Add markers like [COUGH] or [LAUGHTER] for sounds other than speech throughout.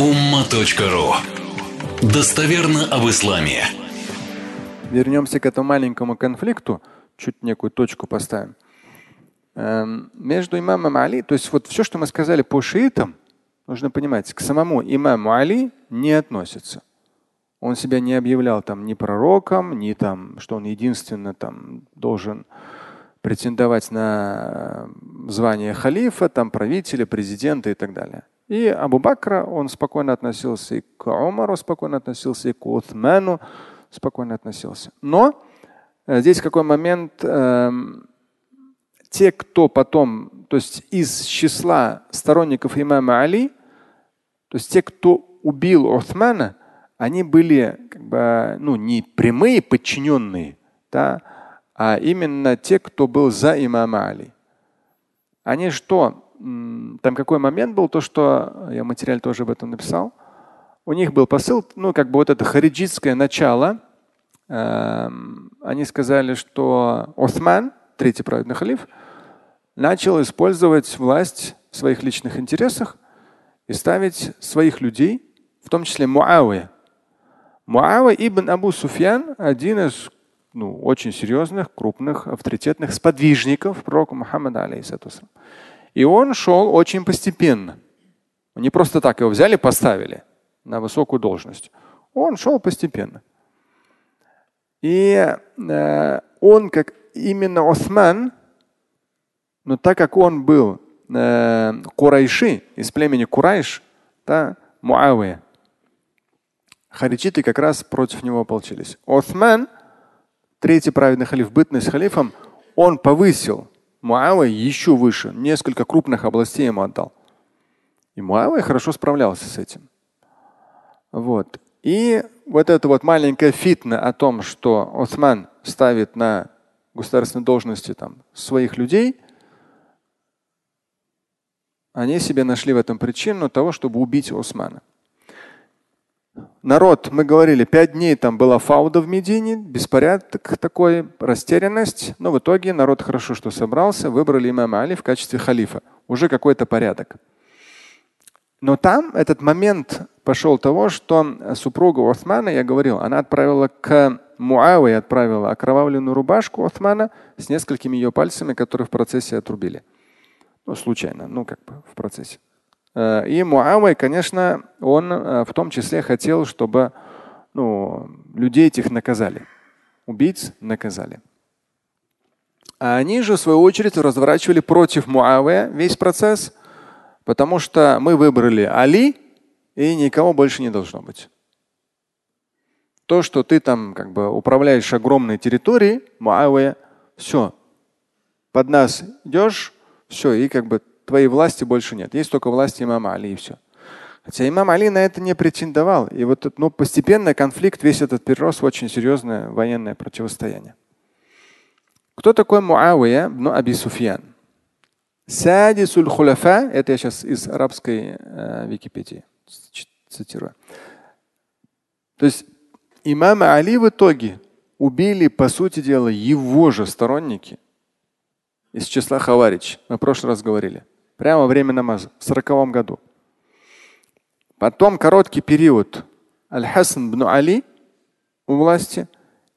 umma.ru Достоверно об исламе. Вернемся к этому маленькому конфликту, чуть некую точку поставим. Эм, между имамом Али, то есть вот все, что мы сказали по шиитам, нужно понимать, к самому имаму Али не относится. Он себя не объявлял там ни пророком, ни там, что он единственно там должен претендовать на э, звание халифа, там правителя, президента и так далее. И Абу Бакра, он спокойно относился и к Умару, спокойно относился и к Уthману, спокойно относился. Но э, здесь какой момент, э, те, кто потом, то есть из числа сторонников имама Али, то есть те, кто убил Уthмана, они были как бы, ну, не прямые подчиненные, да, а именно те, кто был за имама Али. Они что? Там какой момент был, то, что я материал тоже об этом написал. У них был посыл, ну, как бы вот это хариджитское начало. Эм, они сказали, что Осман, третий праведный халиф, начал использовать власть в своих личных интересах и ставить своих людей, в том числе Муавия. Муава ибн Абу Суфьян, один из ну, очень серьезных, крупных, авторитетных сподвижников пророка Мухаммада, алейхиссалату и он шел очень постепенно. Не просто так его взяли, поставили на высокую должность. Он шел постепенно. И э, он, как именно Осман, но так как он был э, Курайши, из племени Курайш, да, Муавия, хариджиты как раз против него ополчились. Осман, третий праведный халиф, бытность халифом, он повысил Муава еще выше, несколько крупных областей ему отдал. И Муава хорошо справлялся с этим. Вот. И вот это вот маленькая фитна о том, что Осман ставит на государственной должности там, своих людей, они себе нашли в этом причину того, чтобы убить Османа. Народ, мы говорили, пять дней там была фауда в Медине, беспорядок такой, растерянность. Но в итоге народ хорошо, что собрался, выбрали имама Али в качестве халифа. Уже какой-то порядок. Но там этот момент пошел того, что супруга Османа, я говорил, она отправила к Муаве, отправила окровавленную рубашку Османа с несколькими ее пальцами, которые в процессе отрубили. Ну, случайно, ну как бы в процессе. Э, и Муавай, конечно, он э, в том числе хотел, чтобы ну, людей этих наказали. Убийц наказали. А они же, в свою очередь, разворачивали против Муавия весь процесс, потому что мы выбрали Али, и никого больше не должно быть. То, что ты там как бы управляешь огромной территорией, Муавия, все, под нас идешь, все, и как бы твоей власти больше нет. Есть только власть имама Али и все. Хотя имам Али на это не претендовал. И вот ну, постепенно конфликт весь этот перерос в очень серьезное военное противостояние. Кто такой Муавия ну Аби Суфьян? Садисуль хуляфа, это я сейчас из арабской э, Википедии цитирую. То есть имам Али в итоге убили, по сути дела, его же сторонники из числа Хаварич. Мы в прошлый раз говорили прямо во время намаза в сороковом году. Потом короткий период Аль-Хасан бн Али у власти.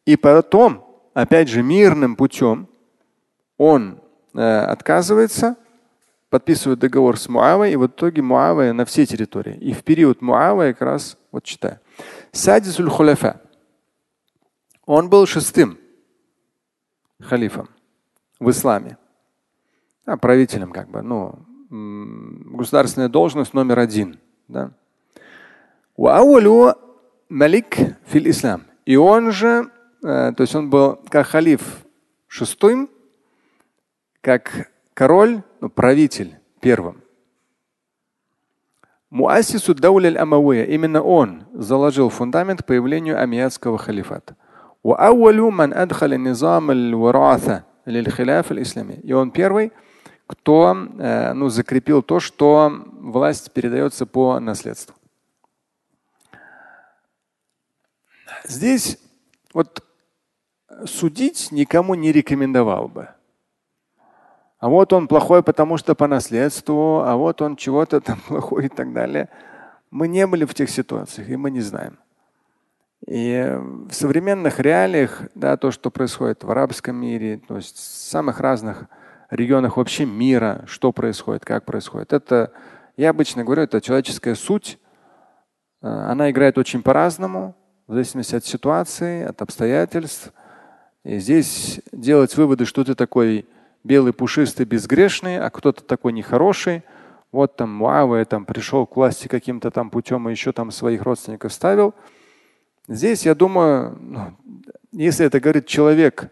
И потом, опять же, мирным путем он э, отказывается, подписывает договор с Муавой, и в итоге Муавая на все территории. И в период Муавая как раз, вот читаю. Садисуль хуляфа. Он был шестым халифом в исламе. А, правителем как бы, ну, государственная должность номер один. Да? Малик фил ислам. И он же, э, то есть он был как халиф шестым, как король, ну, правитель первым. Муассису дауль амавия. Именно он заложил фундамент появлению амиядского халифата. И он первый, кто э, ну, закрепил то, что власть передается по наследству. Здесь вот судить никому не рекомендовал бы. А вот он плохой, потому что по наследству, а вот он чего-то там [LAUGHS] плохой и так далее. Мы не были в тех ситуациях, и мы не знаем. И в современных реалиях, да, то, что происходит в арабском мире, то есть в самых разных регионах вообще мира, что происходит, как происходит, это, я обычно говорю, это человеческая суть. Э, она играет очень по-разному, в зависимости от ситуации, от обстоятельств. И здесь делать выводы, что ты такой белый, пушистый, безгрешный, а кто-то такой нехороший. Вот там Муавия там пришел к власти каким-то там путем и еще там своих родственников ставил – Здесь, я думаю, ну, если это говорит человек,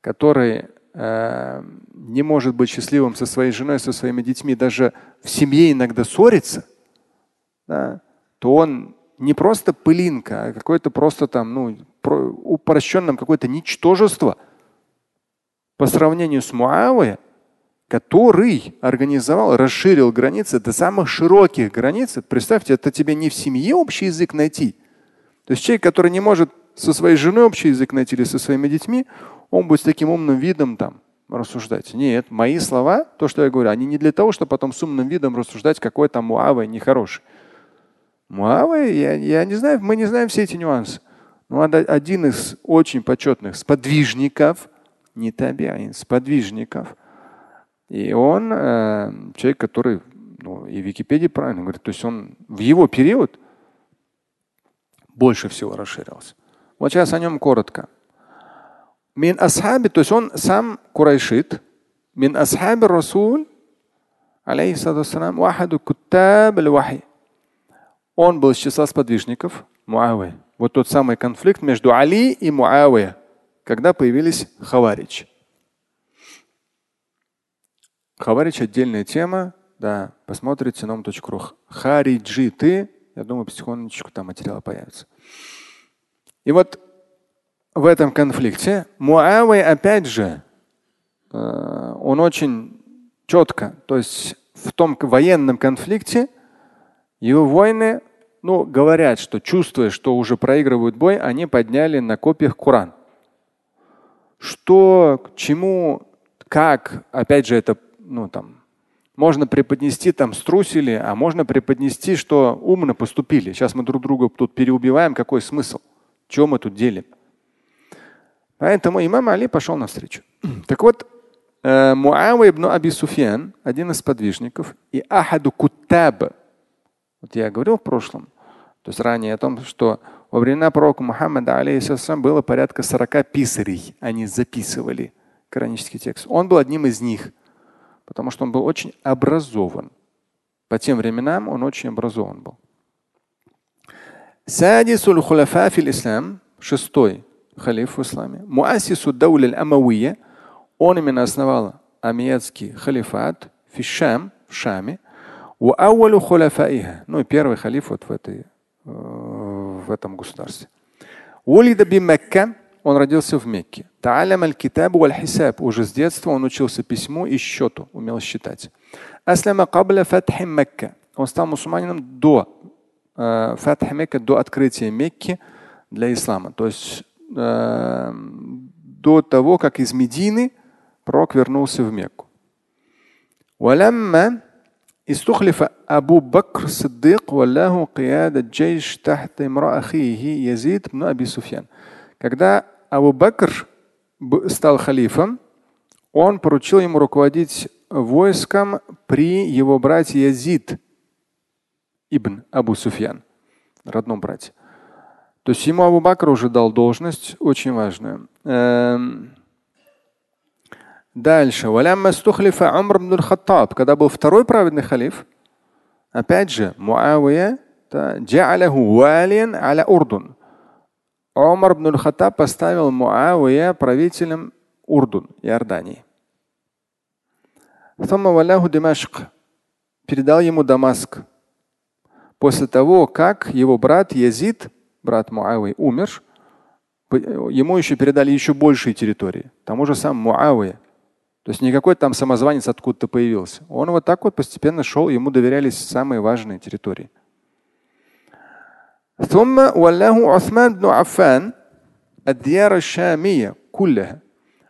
который э, не может быть счастливым со своей женой, со своими детьми, даже в семье иногда ссорится, да, то он не просто пылинка, а какое-то просто там, ну, упрощенным какое-то ничтожество по сравнению с Муавой, который организовал, расширил границы до самых широких границ. Представьте, это тебе не в семье общий язык найти – то есть человек, который не может со своей женой общий язык найти или со своими детьми, он будет с таким умным видом там рассуждать. Нет, мои слова, то, что я говорю, они не для того, чтобы потом с умным видом рассуждать, какой там Муавой нехороший. Муавой, я, я не знаю, мы не знаем все эти нюансы. Но один из очень почетных сподвижников, не табиаин, сподвижников. И он э, человек, который, ну, и в Википедии правильно говорит, то есть он в его период – больше всего расширился. Вот сейчас о нем коротко. Мин асхаби, то есть он сам курайшит. Мин асхаби расул, алейхиссалам, вахаду кутаб вахи. Он был из числа сподвижников Муавы. Вот тот самый конфликт между Али и Муавы, когда появились хаварич. Хаварич отдельная тема. Да, посмотрите ном.ру. Хариджиты я думаю, потихонечку там материалы появятся. И вот в этом конфликте Муавей, опять же, э, он очень четко, то есть в том военном конфликте его воины, ну, говорят, что чувствуя, что уже проигрывают бой, они подняли на копьях Коран. Что, к чему, как, опять же, это, ну, там, можно преподнести там струсили, а можно преподнести, что умно поступили. Сейчас мы друг друга тут переубиваем. Какой смысл? Чего мы тут делим? Поэтому имам Али пошел навстречу. [CLEARS THROAT] Так вот, э, Муава ибн Аби Суфьян, один из подвижников, и Ахаду Кутаб. Вот я говорил в прошлом, то есть ранее о том, что во времена пророка Мухаммада алейхиссалам было порядка 40 писарей. Они записывали коранический текст. Он был одним из них потому что он был очень образован. По тем временам он очень образован был. Садисуль хуляфа ислам, шестой халиф в исламе. Муасису дауля амавия, он именно основал амиядский халифат в в Шаме. Ну и первый халиф вот в, этой, в этом государстве. Улида би Мекка, он родился в Мекке. Та'алям аль-китаб валь-хисаб. Уже с детства он учился письму и счету, умел считать. Аслама кабля фатхи Мекка. Он стал мусульманином до э, фатхи Мекка, до открытия Мекки для ислама. То есть э, до того, как из Медины пророк вернулся в Мекку. ولما استخلف أبو بكر الصديق ولاه قيادة جيش تحت امرأ أخيه يزيد بن أبي سفيان. Когда Абу Бакр стал халифом, он поручил ему руководить войском при его брате Язид ибн Абу Суфьян, родном брате. То есть ему Абу Бакр уже дал должность, очень важную. Эм, дальше. Когда был второй праведный халиф, опять же, Муавия, аля Урдун. Умар ибн Хаттаб поставил Муавия правителем Урдун, Иордании. Передал ему Дамаск. После того, как его брат Язид, брат Муавии, умер, ему еще передали еще большие территории. Тому же сам Муавия. То есть никакой там самозванец откуда-то появился. Он вот так вот постепенно шел, ему доверялись самые важные территории. ثم ولاه عثمان بن عفان الديار الشامية كلها.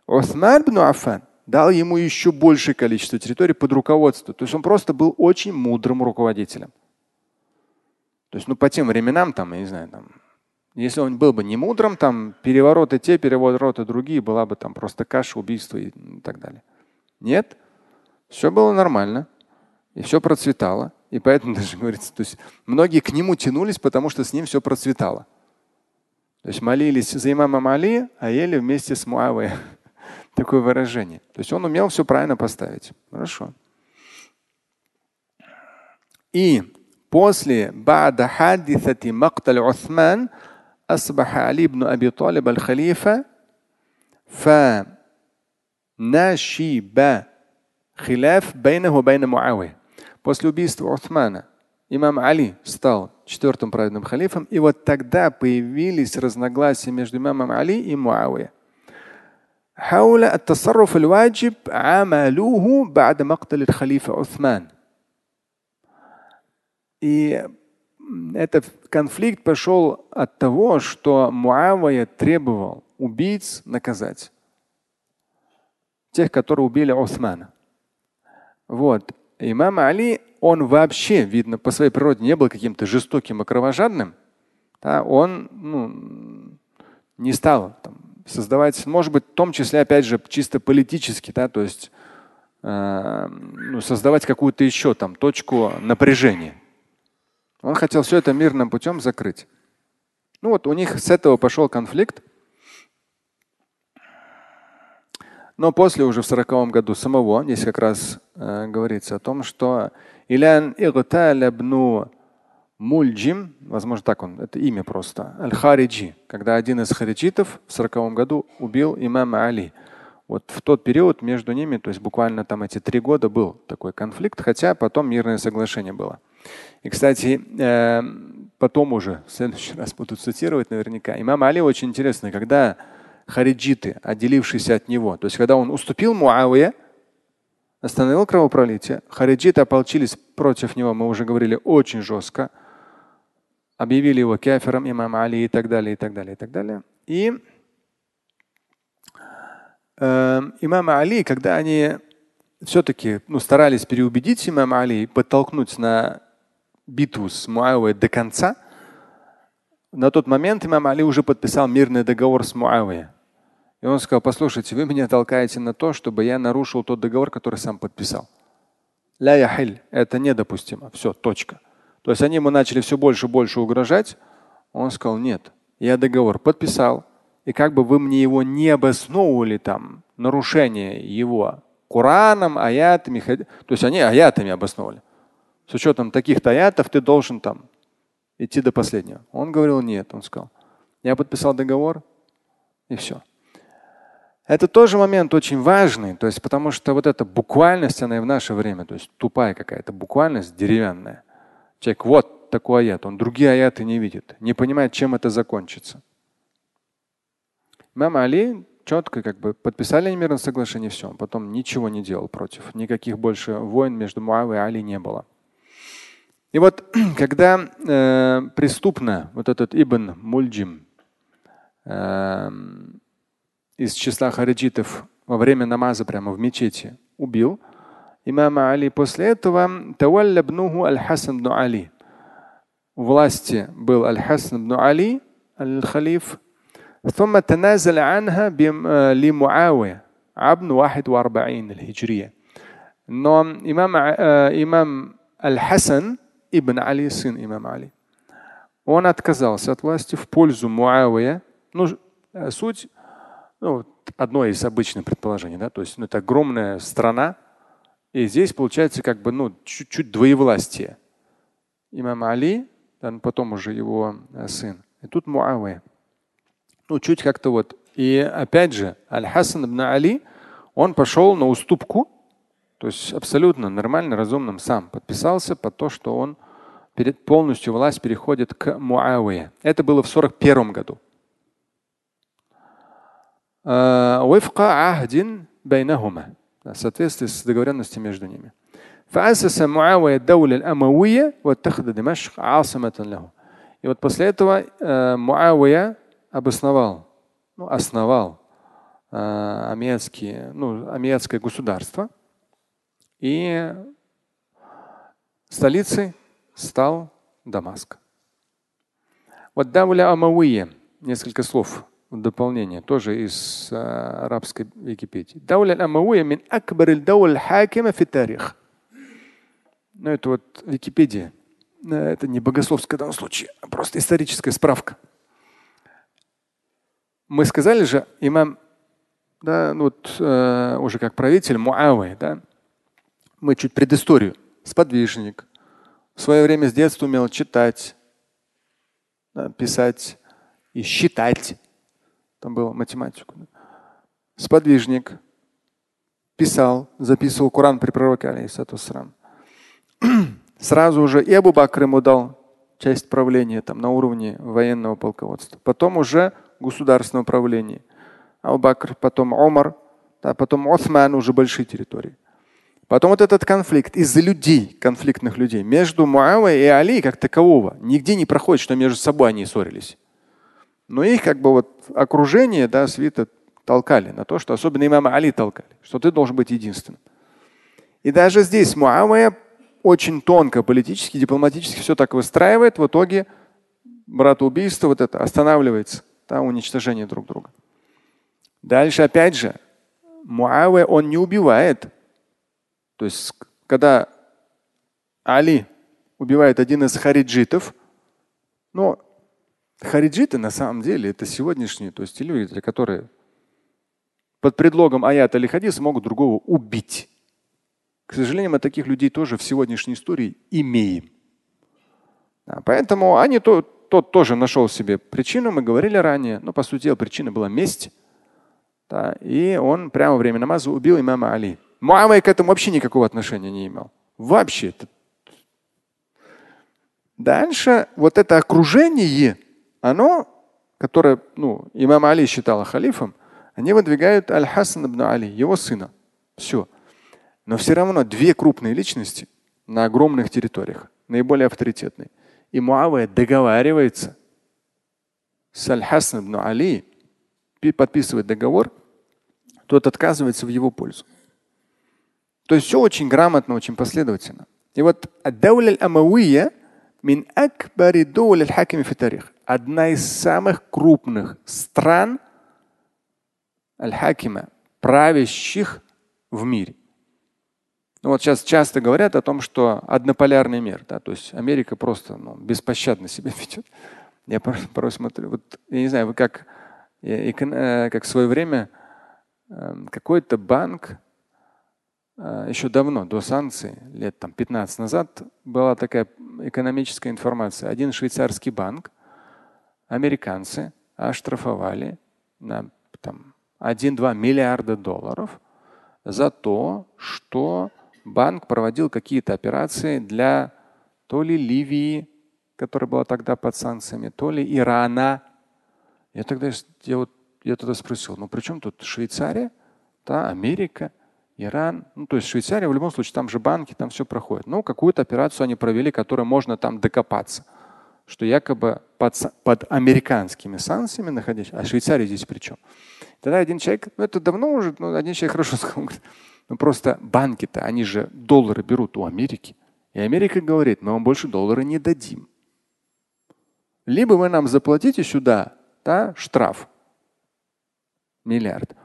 Усман бн Афан дал ему еще большее количество территорий под руководство. То есть он просто был очень мудрым руководителем. То есть, ну, по тем временам, там, я не знаю, там, если он был бы не мудрым, там перевороты те, перевороты другие, была бы там просто каша, убийство и так далее. Нет, все было нормально, и все процветало. И поэтому [LAUGHS] даже говорится, то есть многие к нему тянулись, потому что с ним все процветало. То есть молились за имамом Али, а ели вместе с Муавой. [LAUGHS] Такое выражение. То есть он умел все правильно поставить. Хорошо. И после бада хадисати макталь Усман – أصبح علي بن أبي طالب الخليفة فنشب خلاف بينه وبين معاوية. После убийства Уthмана имам Али стал четвертым праведным халифом, и вот тогда появились разногласия между имамом Али и Муавия. حول التصرف الواجب عملوه بعد مقتل الخليفة عثمان. И этот конфликт пошел от того, что Муавия требовал убийц наказать. Тех, которые убили Османа. Вот. Имам Али, он вообще, видно, по своей природе не был каким-то жестоким и кровожадным. Да, он ну, не стал там, создавать, может быть, в том числе, опять же, чисто политически, да, то есть э, ну, создавать какую-то еще там точку напряжения. Он хотел все это мирным путем закрыть. Ну вот у них с этого пошел конфликт. Но после уже в сороковом году самого здесь как раз э, говорится о том, что Илян Игталябну Мульджим, возможно так он, это имя просто, Аль-Хариджи, когда один из хариджитов в сороковом году убил имама Али. Вот в тот период между ними, то есть буквально там эти три года был такой конфликт, хотя потом мирное соглашение было. И, кстати, э, потом уже, в следующий раз буду цитировать наверняка, имам Али очень интересный, когда хариджиты, отделившиеся от него, то есть когда он уступил Муавия, остановил кровопролитие, хариджиты ополчились против него, мы уже говорили, очень жестко, объявили его кефером, имам Али и так далее, и так далее, и так далее. И э, имам Али, когда они все-таки ну, старались переубедить имама Али, подтолкнуть на битву с Муавой до конца, на тот момент имам Али уже подписал мирный договор с Муавой. И он сказал, послушайте, вы меня толкаете на то, чтобы я нарушил тот договор, который сам подписал. Ля яхиль, это недопустимо. Все, точка. То есть они ему начали все больше и больше угрожать. Он сказал, нет, я договор подписал. И как бы вы мне его не обосновывали там, нарушение его Кораном, аятами, то есть они аятами обосновали. С учетом таких-то аятов ты должен там идти до последнего. Он говорил нет, он сказал. Я подписал договор и все. Это тоже момент очень важный, то есть потому что вот эта буквальность, она и в наше время, то есть тупая какая-то буквальность деревянная. Человек вот такой аят, он другие аяты не видит, не понимает, чем это закончится. Мама Али четко как бы подписали мирное соглашение, все. Он потом ничего не делал против. Никаких больше войн между Муавой и Али не было. И вот [CLEARS THROAT] когда э, преступно вот этот Ибн Мульджим э, из числа хариджитов во время намаза прямо в мечети убил имама Али, после этого Тавалля бнуху Аль-Хасан бну Али. У власти был Аль-Хасан бну Али, Аль-Халиф, ثم تنازل عنها لمعاوية عام 41 الهجرية. Но имам, э, имам Аль-Хасан ибн Али, сын имам Али, он отказался от власти в пользу Муавия. Ну, э, суть, ну, одно из обычных предположений, да, то есть ну, это огромная страна, и здесь получается как бы ну, чуть-чуть двоевластие. Имам Али, потом уже его э, сын. И тут Муавия ну, чуть как-то вот. И опять же, Аль-Хасан ибн Али, он пошел на уступку, то есть абсолютно нормально, разумным сам подписался под то, что он перед, полностью власть переходит к Муавие. Это было в 41 году. وفق عهد بينهما в соответствии с договоренностью между ними. فأسس معاوية الدولة الأموية واتخذ دمشق عاصمة له. И вот после этого Муавия обосновал, ну, основал э, амиатские, ну, амиатское государство. и столицей стал Дамаск. Вот Дауля Амауия, несколько слов в дополнение, тоже из э, арабской Википедии. Дауля Амауия мин акбар даул хакима фи тарих. Ну, это вот Википедия. Это не богословская в данном случае, а просто историческая справка. Мы сказали же, имам, да, ну вот э, уже как правитель Муавы, да, мы чуть предысторию. Сподвижник. В свое время с детства умел читать, писать и считать. Там был математику. Сподвижник. Писал, записывал Коран при пророке, алейхиссату [CLEARS THROAT] Сразу уже и Абу Бакр ему дал часть правления там, на уровне военного полководства. Потом уже государственное управление. Абу Бакр, потом Омар, да, потом Осман, уже большие территории. Потом вот этот конфликт из-за людей, конфликтных людей, между Муавой и Али как такового нигде не проходит, что между собой они ссорились. Но их как бы вот окружение, да, свита толкали на то, что особенно имама Али толкали, что ты должен быть единственным. И даже здесь Муавия очень тонко политически, дипломатически все так выстраивает, в итоге братоубийство вот это останавливается, да, уничтожение друг друга. Дальше опять же, Муавия он не убивает, то есть, когда Али убивает один из хариджитов, но хариджиты на самом деле это сегодняшние, то есть люди, которые под предлогом аята или хадиса могут другого убить. К сожалению, мы таких людей тоже в сегодняшней истории имеем. Поэтому они то, тот тоже нашел себе причину, мы говорили ранее, но по сути дела причина была месть. Да, и он прямо во время намаза убил имама Али. Муавия к этому вообще никакого отношения не имел. Вообще. Дальше вот это окружение, оно, которое ну, имам Али считал халифом, они выдвигают Аль-Хасан ибн Али, его сына. Все. Но все равно две крупные личности на огромных территориях, наиболее авторитетные. И Муавия договаривается с Аль-Хасан ибн Али, подписывает договор, тот отказывается в его пользу. То есть все очень грамотно, очень последовательно. И вот Дауля Амауия мин акбари хакими фитарих. Одна из самых крупных стран аль-хакима, правящих в мире. Ну вот сейчас часто говорят о том, что однополярный мир, да, то есть Америка просто ну, беспощадно себя [LAUGHS] ведет. Я порой смотрю, вот я не знаю, вы как, э, как в свое время эм, какой-то банк еще давно, до санкций, лет там 15 назад, была такая экономическая информация. Один швейцарский банк американцы оштрафовали на 1-2 миллиарда долларов за то, что банк проводил какие-то операции для то ли Ливии, которая была тогда под санкциями, то ли Ирана. Я тогда, я вот, я тогда спросил, ну при чем тут Швейцария, да, Америка? Иран, ну то есть Швейцария, в любом случае, там же банки, там все проходит. Ну, какую-то операцию они провели, которой можно там докопаться. Что якобы под, под американскими санкциями находясь, а Швейцария здесь при чем? Тогда один человек, ну это давно уже, ну, один человек хорошо сказал, говорит, ну просто банки-то, они же доллары берут у Америки. И Америка говорит, мы вам больше доллара не дадим. Либо вы нам заплатите сюда да, штраф миллиард.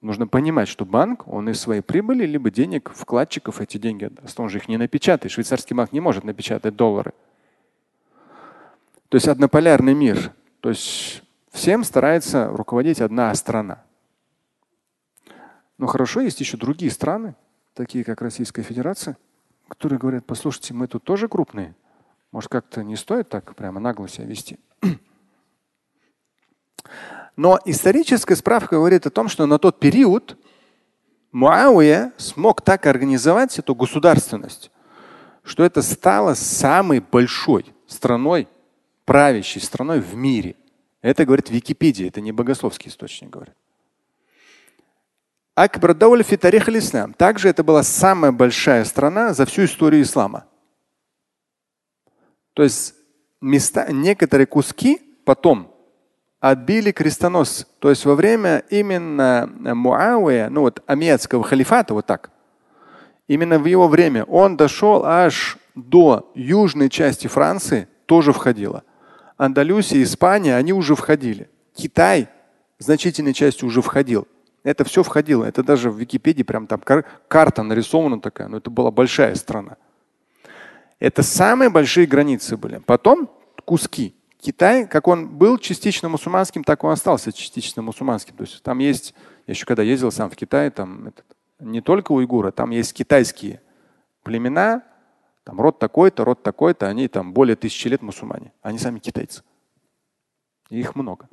Ну, Нужно понимать, что банк, он из своей прибыли, либо денег вкладчиков эти деньги отдаст. Он же их не напечатает. Швейцарский банк не может напечатать доллары. То есть однополярный мир. То есть всем старается руководить одна страна. Но хорошо, есть еще другие страны, такие как Российская Федерация, которые говорят, послушайте, мы тут тоже крупные. Может, как-то не стоит так прямо нагло себя вести. Но историческая справка говорит о том, что на тот период Муавия смог так организовать эту государственность, что это стало самой большой страной, правящей страной в мире. Это говорит Википедия, это не богословский источник говорит. Акбар Дауля Фитарих ислам. Также это была самая большая страна за всю историю ислама. То есть места, некоторые куски потом отбили крестоносцы. То есть во время именно Муавия, ну вот амиатского халифата, вот так, именно в его время он дошел аж до южной части Франции, тоже входило. Андалюсия, Испания, они уже входили. Китай значительной частью уже входил. Это все входило. Это даже в Википедии прям там кар- карта нарисована такая. Но это была большая страна. Это самые большие границы были. Потом куски. Китай, как он был частично мусульманским, так он остался частично мусульманским. То есть там есть, я еще когда ездил сам в Китай, там это, не только уйгуры, там есть китайские племена, там род такой-то, род такой-то, они там более тысячи лет мусульмане. Они сами китайцы. И их много.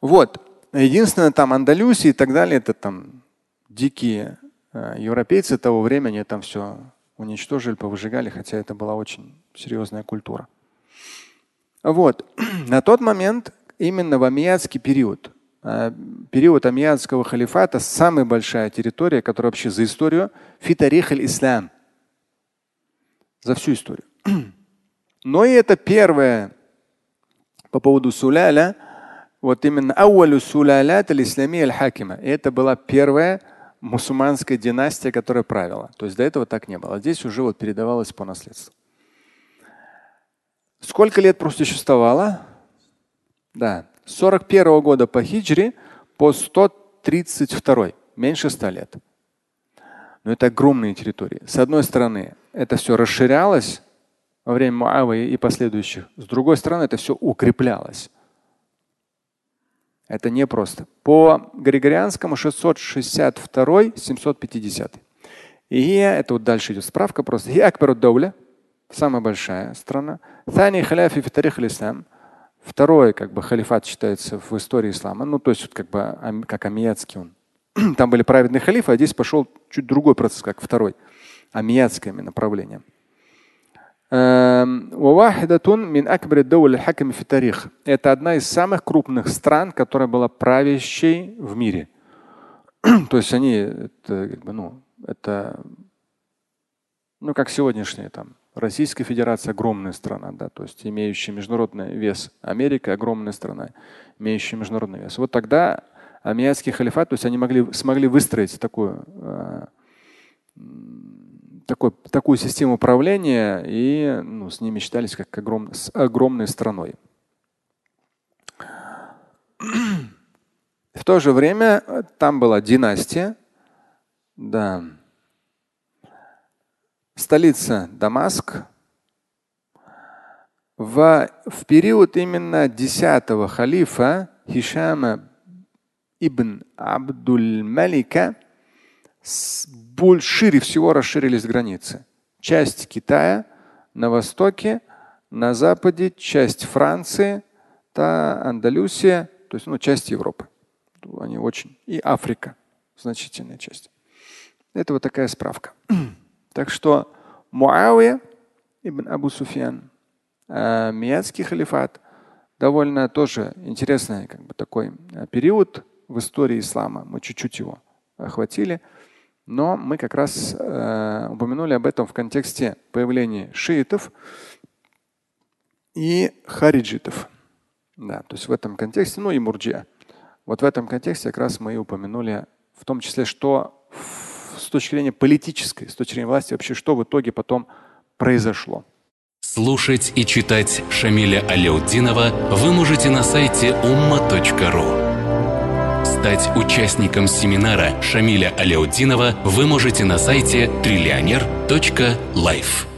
Вот. Единственное, там Андалюсия и так далее, это там дикие э, европейцы того времени там все уничтожили, повыжигали, хотя это была очень серьезная культура. Вот. [CLEARS THROAT] На тот момент, именно в амиядский период, э, период амиядского халифата, самая большая территория, которая вообще за историю, фитарих ислам За всю историю. [CLEARS THROAT] Но и это первое по поводу суляля, вот именно ауалю сулялят аль-ислами аль-хакима. Это была первая мусульманская династия, которая правила. То есть до этого так не было. Здесь уже вот передавалось по наследству. Сколько лет просто существовало? Да. С 41 года по хиджре по 132. Меньше 100 лет. Но это огромные территории. С одной стороны, это все расширялось во время Муавы и последующих. С другой стороны, это все укреплялось. Это непросто. По Григорианскому 662 750. И это вот дальше идет справка просто. И Акбару Дауля, самая большая страна. Тани халяфи фитарих ислам. Второй как бы халифат считается в истории ислама. Ну, то есть вот как бы как амиятский он. [CLEARS THROAT] Там были праведные халифы, а здесь пошел чуть другой процесс, как второй. Амиятское направление. Эм, это одна из самых крупных стран, которая была правящей в мире. [CLEARS THROAT] То есть они, это, ну, это, ну, как сегодняшняя там Российская Федерация огромная страна, да, то есть имеющая международный вес. Америка огромная страна, имеющая международный вес. Вот тогда Амиятский халифат, то есть они могли, смогли выстроить такую э, такой, такую систему управления и ну, с ними считались как огром, с огромной страной. В то же время там была династия, да, столица Дамаск. В, в период именно десятого халифа Хишама ибн Абдуль Малика больше, шире всего расширились границы. Часть Китая на востоке, на западе часть Франции, та Андалюсия, то есть ну, часть Европы. Они очень. И Африка, значительная часть. Это вот такая справка. [CLEARS THROAT] так что Муавия ибн Абу Суфьян, э, Миядский халифат, довольно тоже интересный как бы, такой э, период в истории ислама. Мы чуть-чуть его охватили. Но мы как раз э, упомянули об этом в контексте появления шиитов и хариджитов. Да, то есть в этом контексте, ну и мурджия. Вот в этом контексте как раз мы и упомянули, в том числе, что с точки зрения политической, с точки зрения власти, вообще что в итоге потом произошло. Слушать и читать Шамиля Аляутдинова вы можете на сайте umma.ru. Стать участником семинара Шамиля Аляутдинова вы можете на сайте триллионер.life.